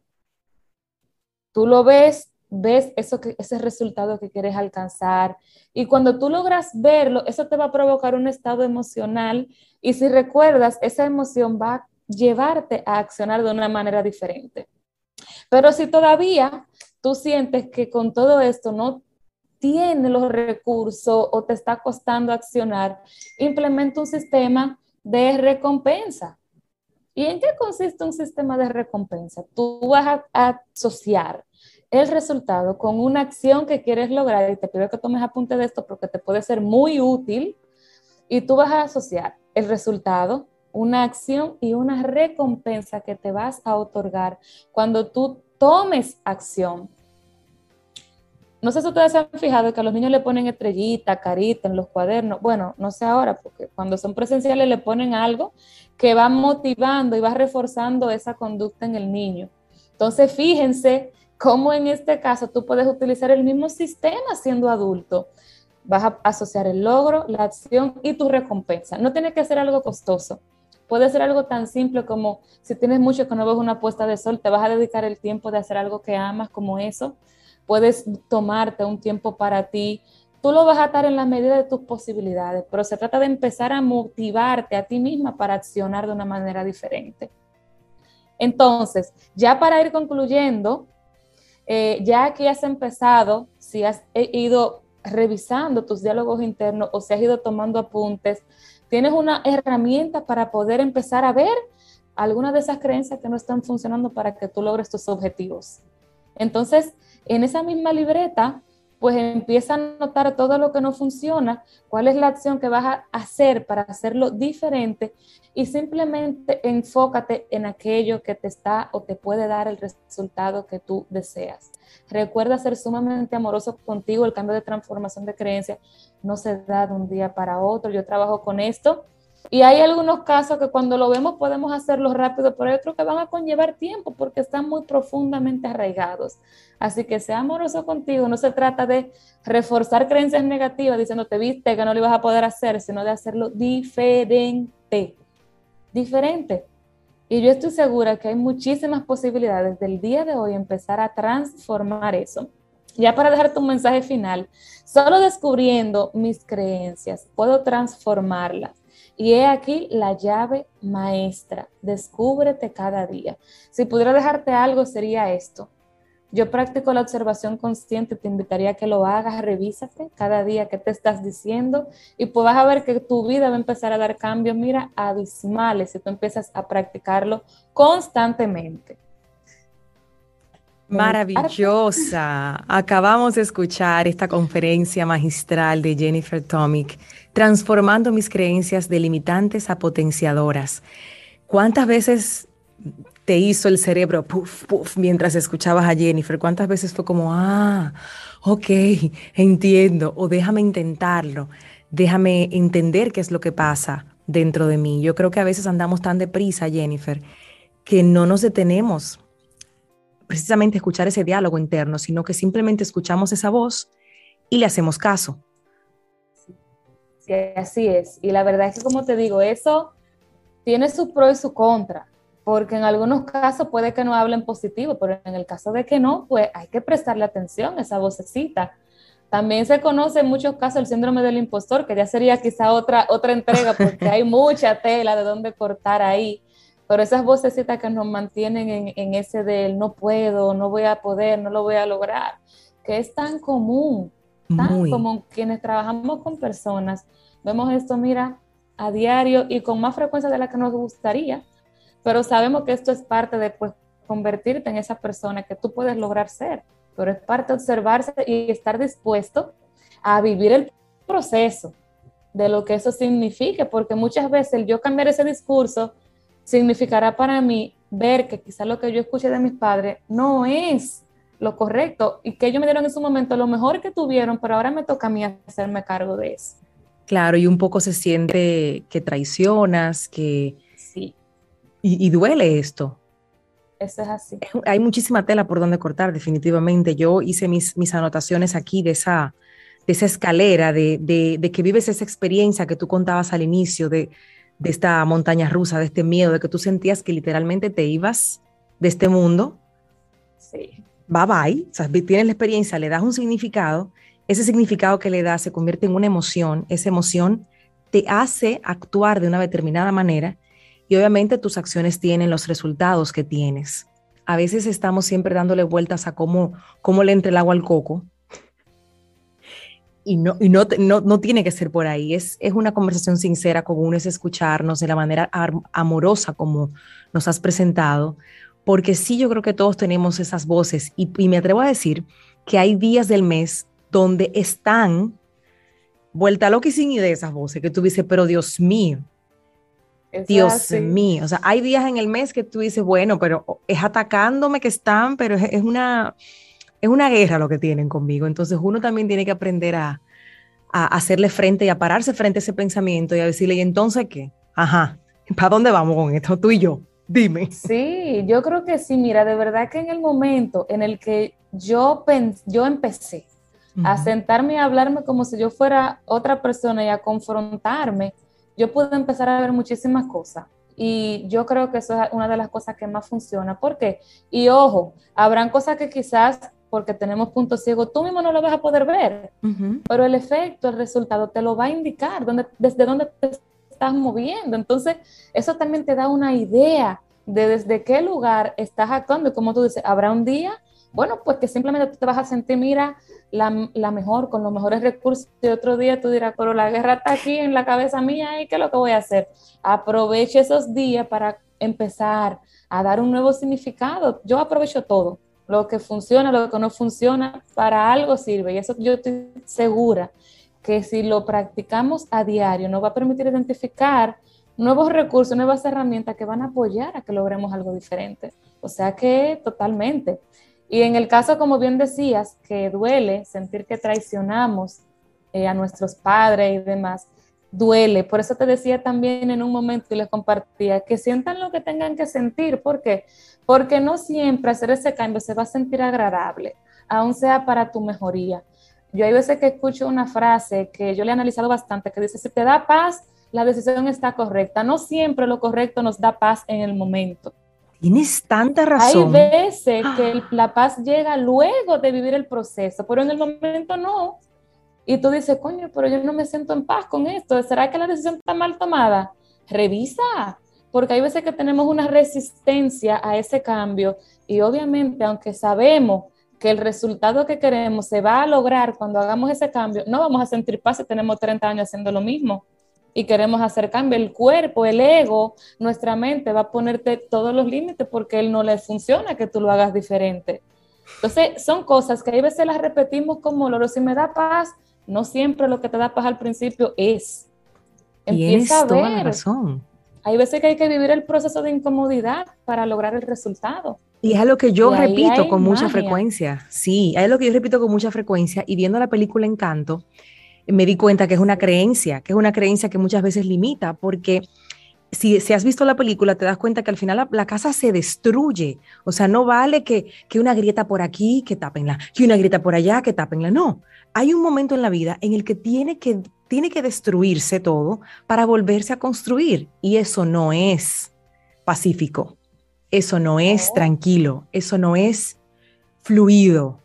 Speaker 2: Tú lo ves, ves eso que, ese resultado que quieres alcanzar. Y cuando tú logras verlo, eso te va a provocar un estado emocional. Y si recuerdas, esa emoción va a llevarte a accionar de una manera diferente. Pero si todavía tú sientes que con todo esto no tiene los recursos o te está costando accionar, implementa un sistema de recompensa. ¿Y en qué consiste un sistema de recompensa? Tú vas a asociar el resultado con una acción que quieres lograr y te pido que tomes apunte de esto porque te puede ser muy útil y tú vas a asociar el resultado, una acción y una recompensa que te vas a otorgar cuando tú tomes acción no sé si ustedes se han fijado que a los niños le ponen estrellita, carita en los cuadernos. Bueno, no sé ahora, porque cuando son presenciales le ponen algo que va motivando y va reforzando esa conducta en el niño. Entonces, fíjense cómo en este caso tú puedes utilizar el mismo sistema siendo adulto. Vas a asociar el logro, la acción y tu recompensa. No tiene que ser algo costoso. Puede ser algo tan simple como si tienes mucho que no ves una puesta de sol, te vas a dedicar el tiempo de hacer algo que amas como eso puedes tomarte un tiempo para ti. Tú lo vas a estar en la medida de tus posibilidades, pero se trata de empezar a motivarte a ti misma para accionar de una manera diferente. Entonces, ya para ir concluyendo, eh, ya que has empezado, si has ido revisando tus diálogos internos o si has ido tomando apuntes, tienes una herramienta para poder empezar a ver algunas de esas creencias que no están funcionando para que tú logres tus objetivos. Entonces, en esa misma libreta, pues empieza a notar todo lo que no funciona, cuál es la acción que vas a hacer para hacerlo diferente y simplemente enfócate en aquello que te está o te puede dar el resultado que tú deseas. Recuerda ser sumamente amoroso contigo, el cambio de transformación de creencia no se da de un día para otro. Yo trabajo con esto y hay algunos casos que cuando lo vemos podemos hacerlo rápido, pero hay otros que van a conllevar tiempo porque están muy profundamente arraigados. Así que sea amoroso contigo, no se trata de reforzar creencias negativas diciendo te viste que no lo ibas a poder hacer, sino de hacerlo diferente. Diferente. Y yo estoy segura que hay muchísimas posibilidades del día de hoy empezar a transformar eso. Ya para dejar tu mensaje final, solo descubriendo mis creencias puedo transformarlas y he aquí la llave maestra. Descúbrete cada día. Si pudiera dejarte algo, sería esto. Yo practico la observación consciente, te invitaría a que lo hagas, revísate cada día qué te estás diciendo y vas a ver que tu vida va a empezar a dar cambios, mira, abismales si tú empiezas a practicarlo constantemente.
Speaker 1: Maravillosa. Acabamos de escuchar esta conferencia magistral de Jennifer Tomic, transformando mis creencias de limitantes a potenciadoras. ¿Cuántas veces te hizo el cerebro puff, puff mientras escuchabas a Jennifer? ¿Cuántas veces fue como, ah, ok, entiendo, o déjame intentarlo, déjame entender qué es lo que pasa dentro de mí? Yo creo que a veces andamos tan deprisa, Jennifer, que no nos detenemos precisamente escuchar ese diálogo interno, sino que simplemente escuchamos esa voz y le hacemos caso.
Speaker 2: Sí, así es. Y la verdad es que, como te digo, eso tiene su pro y su contra, porque en algunos casos puede que no hablen positivo, pero en el caso de que no, pues hay que prestarle atención a esa vocecita. También se conoce en muchos casos el síndrome del impostor, que ya sería quizá otra, otra entrega, porque hay mucha tela de dónde cortar ahí. Pero esas vocecitas que nos mantienen en, en ese del no puedo, no voy a poder, no lo voy a lograr, que es tan común, común. Quienes trabajamos con personas, vemos esto, mira, a diario y con más frecuencia de la que nos gustaría, pero sabemos que esto es parte de pues, convertirte en esa persona que tú puedes lograr ser, pero es parte de observarse y estar dispuesto a vivir el proceso, de lo que eso signifique, porque muchas veces el yo cambiar ese discurso significará para mí ver que quizás lo que yo escuché de mis padres no es lo correcto y que ellos me dieron en su momento lo mejor que tuvieron, pero ahora me toca a mí hacerme cargo de eso.
Speaker 1: Claro, y un poco se siente que traicionas, que...
Speaker 2: Sí.
Speaker 1: Y, duele esto.
Speaker 2: Eso es así.
Speaker 1: Hay muchísima tela por donde cortar, definitivamente. Yo hice mis, mis anotaciones aquí de esa, de esa escalera, de, de, que vives esa experiencia que tú contabas al inicio, de, de esta montaña rusa, de este miedo, de que tú sentías que literalmente te ibas de este mundo.
Speaker 2: Sí
Speaker 1: bye bye, o sea, tienes la experiencia, le das un significado, ese significado que le das se convierte en una emoción, esa emoción te hace actuar de una determinada manera y obviamente tus acciones tienen los resultados que tienes. A veces estamos siempre dándole vueltas a cómo, cómo le entra el agua al coco. Y, no, y no, no, no, tiene que ser por ahí, es, es una conversación sincera con uno, es escucharnos de la manera amorosa como nos has presentado, porque sí yo creo que todos tenemos esas voces y, me atrevo a decir que hay días del mes donde están vuelta loca y sin idea esas voces que tú dices, pero Dios mío, Dios mío, o sea, hay días en el mes que tú dices, bueno, pero es atacándome que están, pero es, una, es una guerra lo que tienen conmigo. Entonces uno también tiene que aprender a, a hacerle frente y a pararse frente a ese pensamiento y a decirle, ¿y entonces qué? Ajá, ¿para dónde vamos con esto? Tú y yo. Dime.
Speaker 2: Sí, yo creo que sí. Mira, de verdad que en el momento en el que yo, yo empecé a sentarme y a hablarme como si yo fuera otra persona y a confrontarme, yo pude empezar a ver muchísimas cosas. Y yo creo que eso es una de las cosas que más funciona. ¿Por qué? Y ojo, habrán cosas que quizás porque tenemos puntos ciegos, tú mismo no lo vas a poder ver, pero el efecto, el resultado te lo va a indicar dónde, desde dónde te estás moviendo. Entonces, eso también te da una idea de desde qué lugar estás actuando. Como tú dices, habrá un día, bueno, pues que simplemente tú te vas a sentir, mira, la, la, mejor, con los mejores recursos. Y otro día tú dirás, pero la guerra está aquí en la cabeza mía y qué es lo que voy a hacer. Aproveche esos días para empezar a dar un nuevo significado. Yo aprovecho todo. Lo que funciona, lo que no funciona, para algo sirve. Y eso yo estoy segura que si lo practicamos a diario nos va a permitir identificar nuevos recursos, nuevas herramientas que van a apoyar a que logremos algo diferente. O sea que totalmente. Y en el caso, como bien decías, que duele sentir que traicionamos eh, a nuestros padres y demás, duele. Por eso te decía también en un momento y les compartía que sientan lo que tengan que sentir. ¿Por qué? Porque no siempre hacer ese cambio se va a sentir agradable, aun sea para tu mejoría. Yo hay veces que escucho una frase que yo le he analizado bastante, que dice, si te da paz, la decisión está correcta. No siempre lo correcto nos da paz en el momento.
Speaker 1: Tienes tanta razón.
Speaker 2: Hay veces que la paz llega luego de vivir el proceso, pero en el momento no. Y tú dices, coño, pero yo no me siento en paz con esto. ¿Será que la decisión está mal tomada? Revisa, porque hay veces que tenemos una resistencia a ese cambio y obviamente, aunque sabemos que el resultado que queremos se va a lograr cuando hagamos ese cambio, no vamos a sentir paz si tenemos 30 años haciendo lo mismo y queremos hacer cambio. El cuerpo, el ego, nuestra mente va a ponerte todos los límites porque él no le funciona que tú lo hagas diferente. Entonces, son cosas que a veces las repetimos como loro. Si me da paz, no siempre lo que te da paz al principio es.
Speaker 1: Empieza toda la razón.
Speaker 2: Hay veces que hay que vivir el proceso de incomodidad para lograr el resultado.
Speaker 1: Y es algo que yo repito con mucha frecuencia. Sí, es lo que yo repito con mucha frecuencia. Y viendo la película Encanto, me di cuenta que es una creencia, que es una creencia que muchas veces limita, porque si, si has visto la película, te das cuenta que al final la, casa se destruye. O sea, no vale que, que, una grieta por aquí, que tapenla, que una grieta por allá, que tapenla. No, hay un momento en la vida en el que tiene que, tiene que destruirse todo para volverse a construir. Y eso no es pacífico. Eso no es tranquilo, eso no es fluido.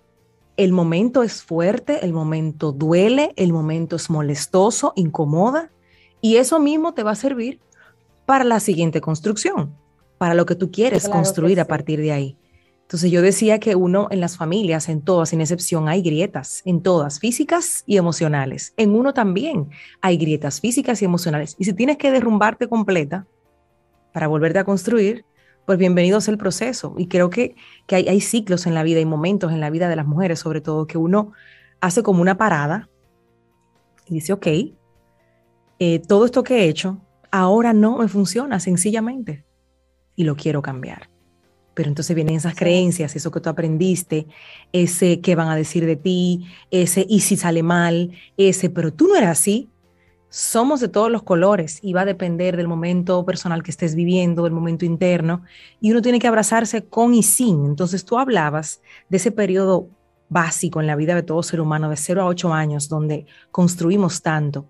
Speaker 1: El momento es fuerte, el momento duele, el momento es molestoso, incomoda, y eso mismo te va a servir para la siguiente construcción, para lo que tú quieres construir a partir de ahí. Entonces yo decía que uno en las familias, en todas, sin excepción, hay grietas, en todas, físicas y emocionales. En uno también hay grietas físicas y emocionales. Y si tienes que derrumbarte completa para volverte a construir, pues bienvenido es el proceso. Y creo que, hay, hay, ciclos en la vida y momentos en la vida de las mujeres, sobre todo, que uno hace como una parada y dice, ok, eh, todo esto que he hecho ahora no me funciona sencillamente y lo quiero cambiar. Pero entonces vienen esas creencias, eso que tú aprendiste, ese que van a decir de ti, ese y si sale mal, ese, pero tú no eres así. Somos de todos los colores y va a depender del momento personal que estés viviendo, del momento interno, y uno tiene que abrazarse con y sin. Entonces tú hablabas de ese periodo básico en la vida de todo ser humano, de 0 a 8 años, donde construimos tanto.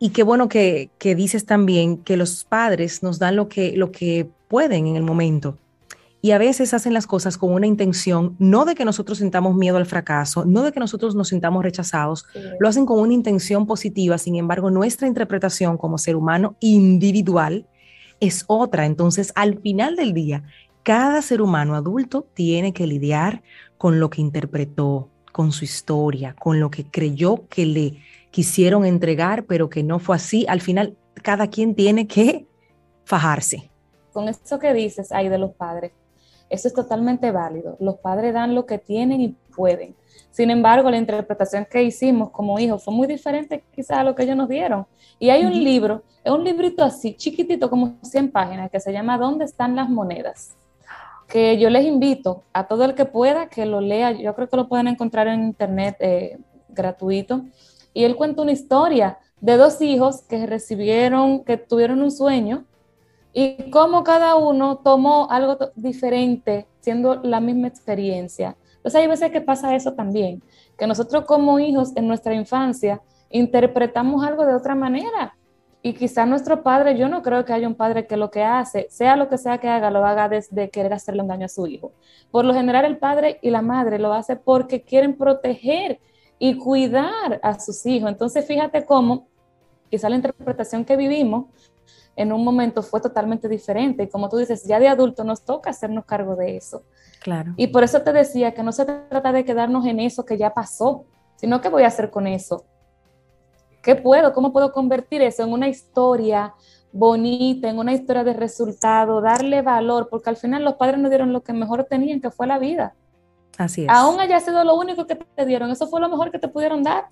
Speaker 1: Y qué bueno que, que, dices también que los padres nos dan lo que, lo que pueden en el momento. Y a veces hacen las cosas con una intención, no de que nosotros sintamos miedo al fracaso, no de que nosotros nos sintamos rechazados, lo hacen con una intención positiva. Sin embargo, nuestra interpretación como ser humano individual es otra. Entonces, al final del día, cada ser humano adulto tiene que lidiar con lo que interpretó, con su historia, con lo que creyó que le quisieron entregar, pero que no fue así. Al final, cada quien tiene que fajarse.
Speaker 2: Con eso que dices ahí de los padres, eso es totalmente válido. Los padres dan lo que tienen y pueden. Sin embargo, la interpretación que hicimos como hijos fue muy diferente quizás a lo que ellos nos dieron. Y hay un libro, es un librito así, chiquitito, como 100 páginas, que se llama ¿Dónde están las monedas? que yo les invito a todo el que pueda que lo lea. Yo creo que lo pueden encontrar en internet eh, gratuito. Y él cuenta una historia de dos hijos que recibieron, que tuvieron un sueño y cómo cada uno tomó algo diferente siendo la misma experiencia. Entonces hay veces que pasa eso también, que nosotros como hijos en nuestra infancia interpretamos algo de otra manera y quizá nuestro padre, yo no creo que haya un padre que lo que hace, sea lo que sea que haga, lo haga desde querer hacerle un daño a su hijo. Por lo general el padre y la madre lo hace porque quieren proteger y cuidar a sus hijos. Entonces fíjate cómo quizá la interpretación que vivimos en un momento fue totalmente diferente. Y como tú dices, ya de adulto nos toca hacernos cargo de eso.
Speaker 1: Claro.
Speaker 2: Y por eso te decía que no se trata de quedarnos en eso que ya pasó, sino que voy a hacer con eso ¿Qué puedo? ¿Cómo puedo convertir eso en una historia bonita, en una historia de resultado, darle valor? Porque al final los padres nos dieron lo que mejor tenían, que fue la vida.
Speaker 1: Así es.
Speaker 2: Aún haya sido lo único que te dieron, eso fue lo mejor que te pudieron dar.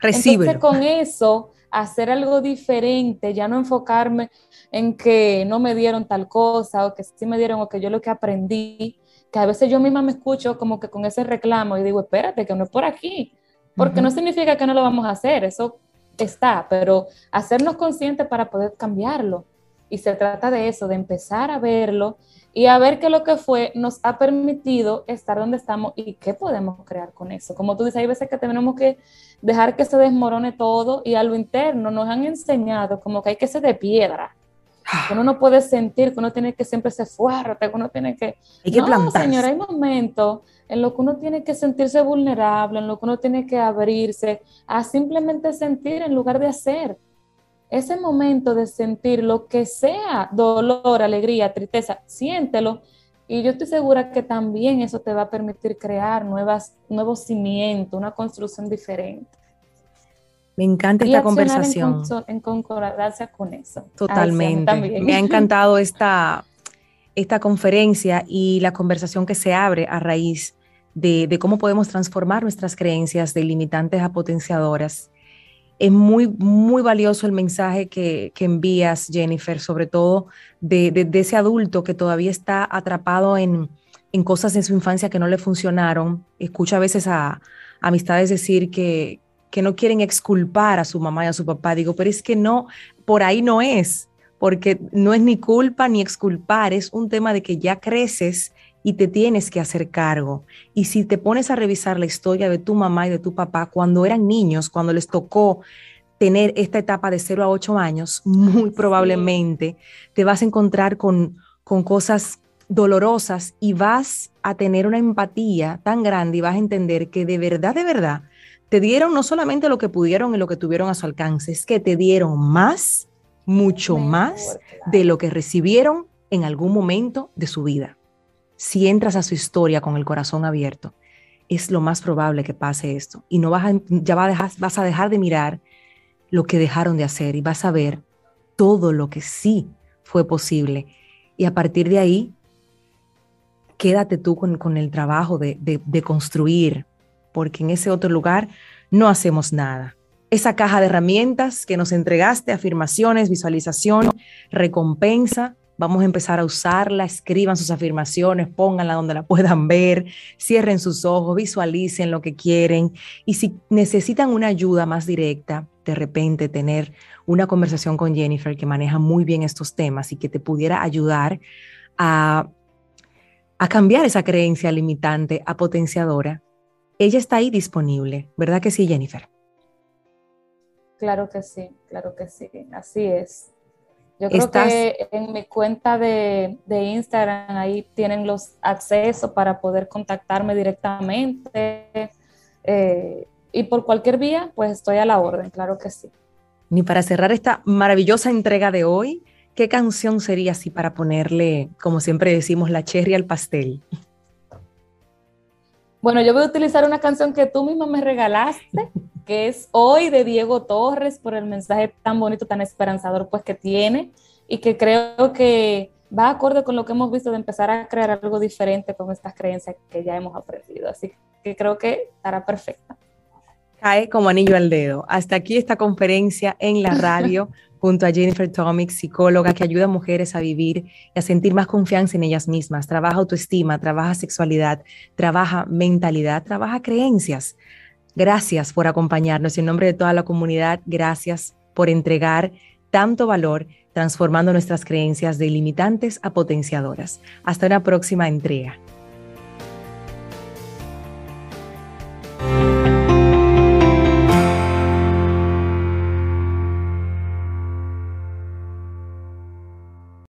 Speaker 1: Recibe.
Speaker 2: Con eso, hacer algo diferente, ya no enfocarme en que no me dieron tal cosa o que sí me dieron o que yo lo que aprendí, que a veces yo misma me escucho como que con ese reclamo y digo, espérate, que no es por aquí, porque no significa que no lo vamos a hacer, eso está, pero hacernos conscientes para poder cambiarlo. Y se trata de eso, de empezar a verlo y a ver que lo que fue nos ha permitido estar donde estamos y qué podemos crear con eso. Como tú dices, hay veces que tenemos que dejar que se desmorone todo y a lo interno nos han enseñado como que hay que ser de piedra. Que uno no puede sentir, que uno tiene que siempre ser fuerte, que uno tiene que...
Speaker 1: Hay que
Speaker 2: no, señora, hay momentos en lo que uno tiene que sentirse vulnerable, en lo que uno tiene que abrirse a simplemente sentir en lugar de hacer. Ese momento de sentir lo que sea, dolor, alegría, tristeza, siéntelo y yo estoy segura que también eso te va a permitir crear nuevas, nuevos cimientos, una construcción diferente.
Speaker 1: Me encanta esta conversación.
Speaker 2: En, concordancia con eso.
Speaker 1: Totalmente. Me ha encantado esta, esta conferencia y la conversación que se abre a raíz de, cómo podemos transformar nuestras creencias de limitantes a potenciadoras. Es muy, muy valioso el mensaje que, envías, Jennifer, sobre todo de, ese adulto que todavía está atrapado en, cosas en su infancia que no le funcionaron. Escucho a veces a, amistades decir que, que no quieren exculpar a su mamá y a su papá. Digo, pero es que no, por ahí no es, porque no es ni culpa ni exculpar, es un tema de que ya creces y te tienes que hacer cargo. Y si te pones a revisar la historia de tu mamá y de tu papá cuando eran niños, cuando les tocó tener esta etapa de 0 a 8 años, muy probablemente te vas a encontrar con, con cosas dolorosas y vas a tener una empatía tan grande y vas a entender que de verdad, de verdad, te dieron no solamente lo que pudieron y lo que tuvieron a su alcance, es que te dieron más, mucho más de lo que recibieron en algún momento de su vida si entras a su historia con el corazón abierto, es lo más probable que pase esto. Y no vas a, ya vas a dejar de mirar lo que dejaron de hacer y vas a ver todo lo que sí fue posible. Y a partir de ahí, quédate tú con, el trabajo de construir, porque en ese otro lugar no hacemos nada. esa caja de herramientas que nos entregaste, afirmaciones, visualización, recompensa. Vamos a empezar a usarla, escriban sus afirmaciones, pónganla donde la puedan ver, cierren sus ojos, visualicen lo que quieren y si necesitan una ayuda más directa, de repente tener una conversación con Jennifer que maneja muy bien estos temas y que te pudiera ayudar a, a cambiar esa creencia limitante a potenciadora, ella está ahí disponible, ¿verdad que sí, Jennifer?
Speaker 2: Claro que sí, claro que sí, así es. Yo creo que en mi cuenta de, Instagram ahí tienen los accesos para poder contactarme directamente eh, y por cualquier vía, pues estoy a la orden, claro que sí.
Speaker 1: Ni para cerrar esta maravillosa entrega de hoy, ¿qué canción sería así para ponerle, como siempre decimos, la cherry al pastel?
Speaker 2: Bueno, yo voy a utilizar una canción que tú misma me regalaste, que es Hoy de Diego Torres, por el mensaje tan bonito, tan esperanzador pues que tiene y que creo que va acorde con lo que hemos visto de empezar a crear algo diferente con estas creencias que ya hemos aprendido. Así que creo que estará perfecta.
Speaker 1: Cae como anillo al dedo. Hasta aquí esta conferencia en la radio junto a Jennifer Tomic, psicóloga que ayuda a mujeres a vivir y a sentir más confianza en ellas mismas. Trabaja autoestima, trabaja sexualidad, trabaja mentalidad, trabaja creencias. Gracias por acompañarnos. En nombre de toda la comunidad, gracias por entregar tanto valor transformando nuestras creencias de limitantes a potenciadoras. Hasta una próxima entrega.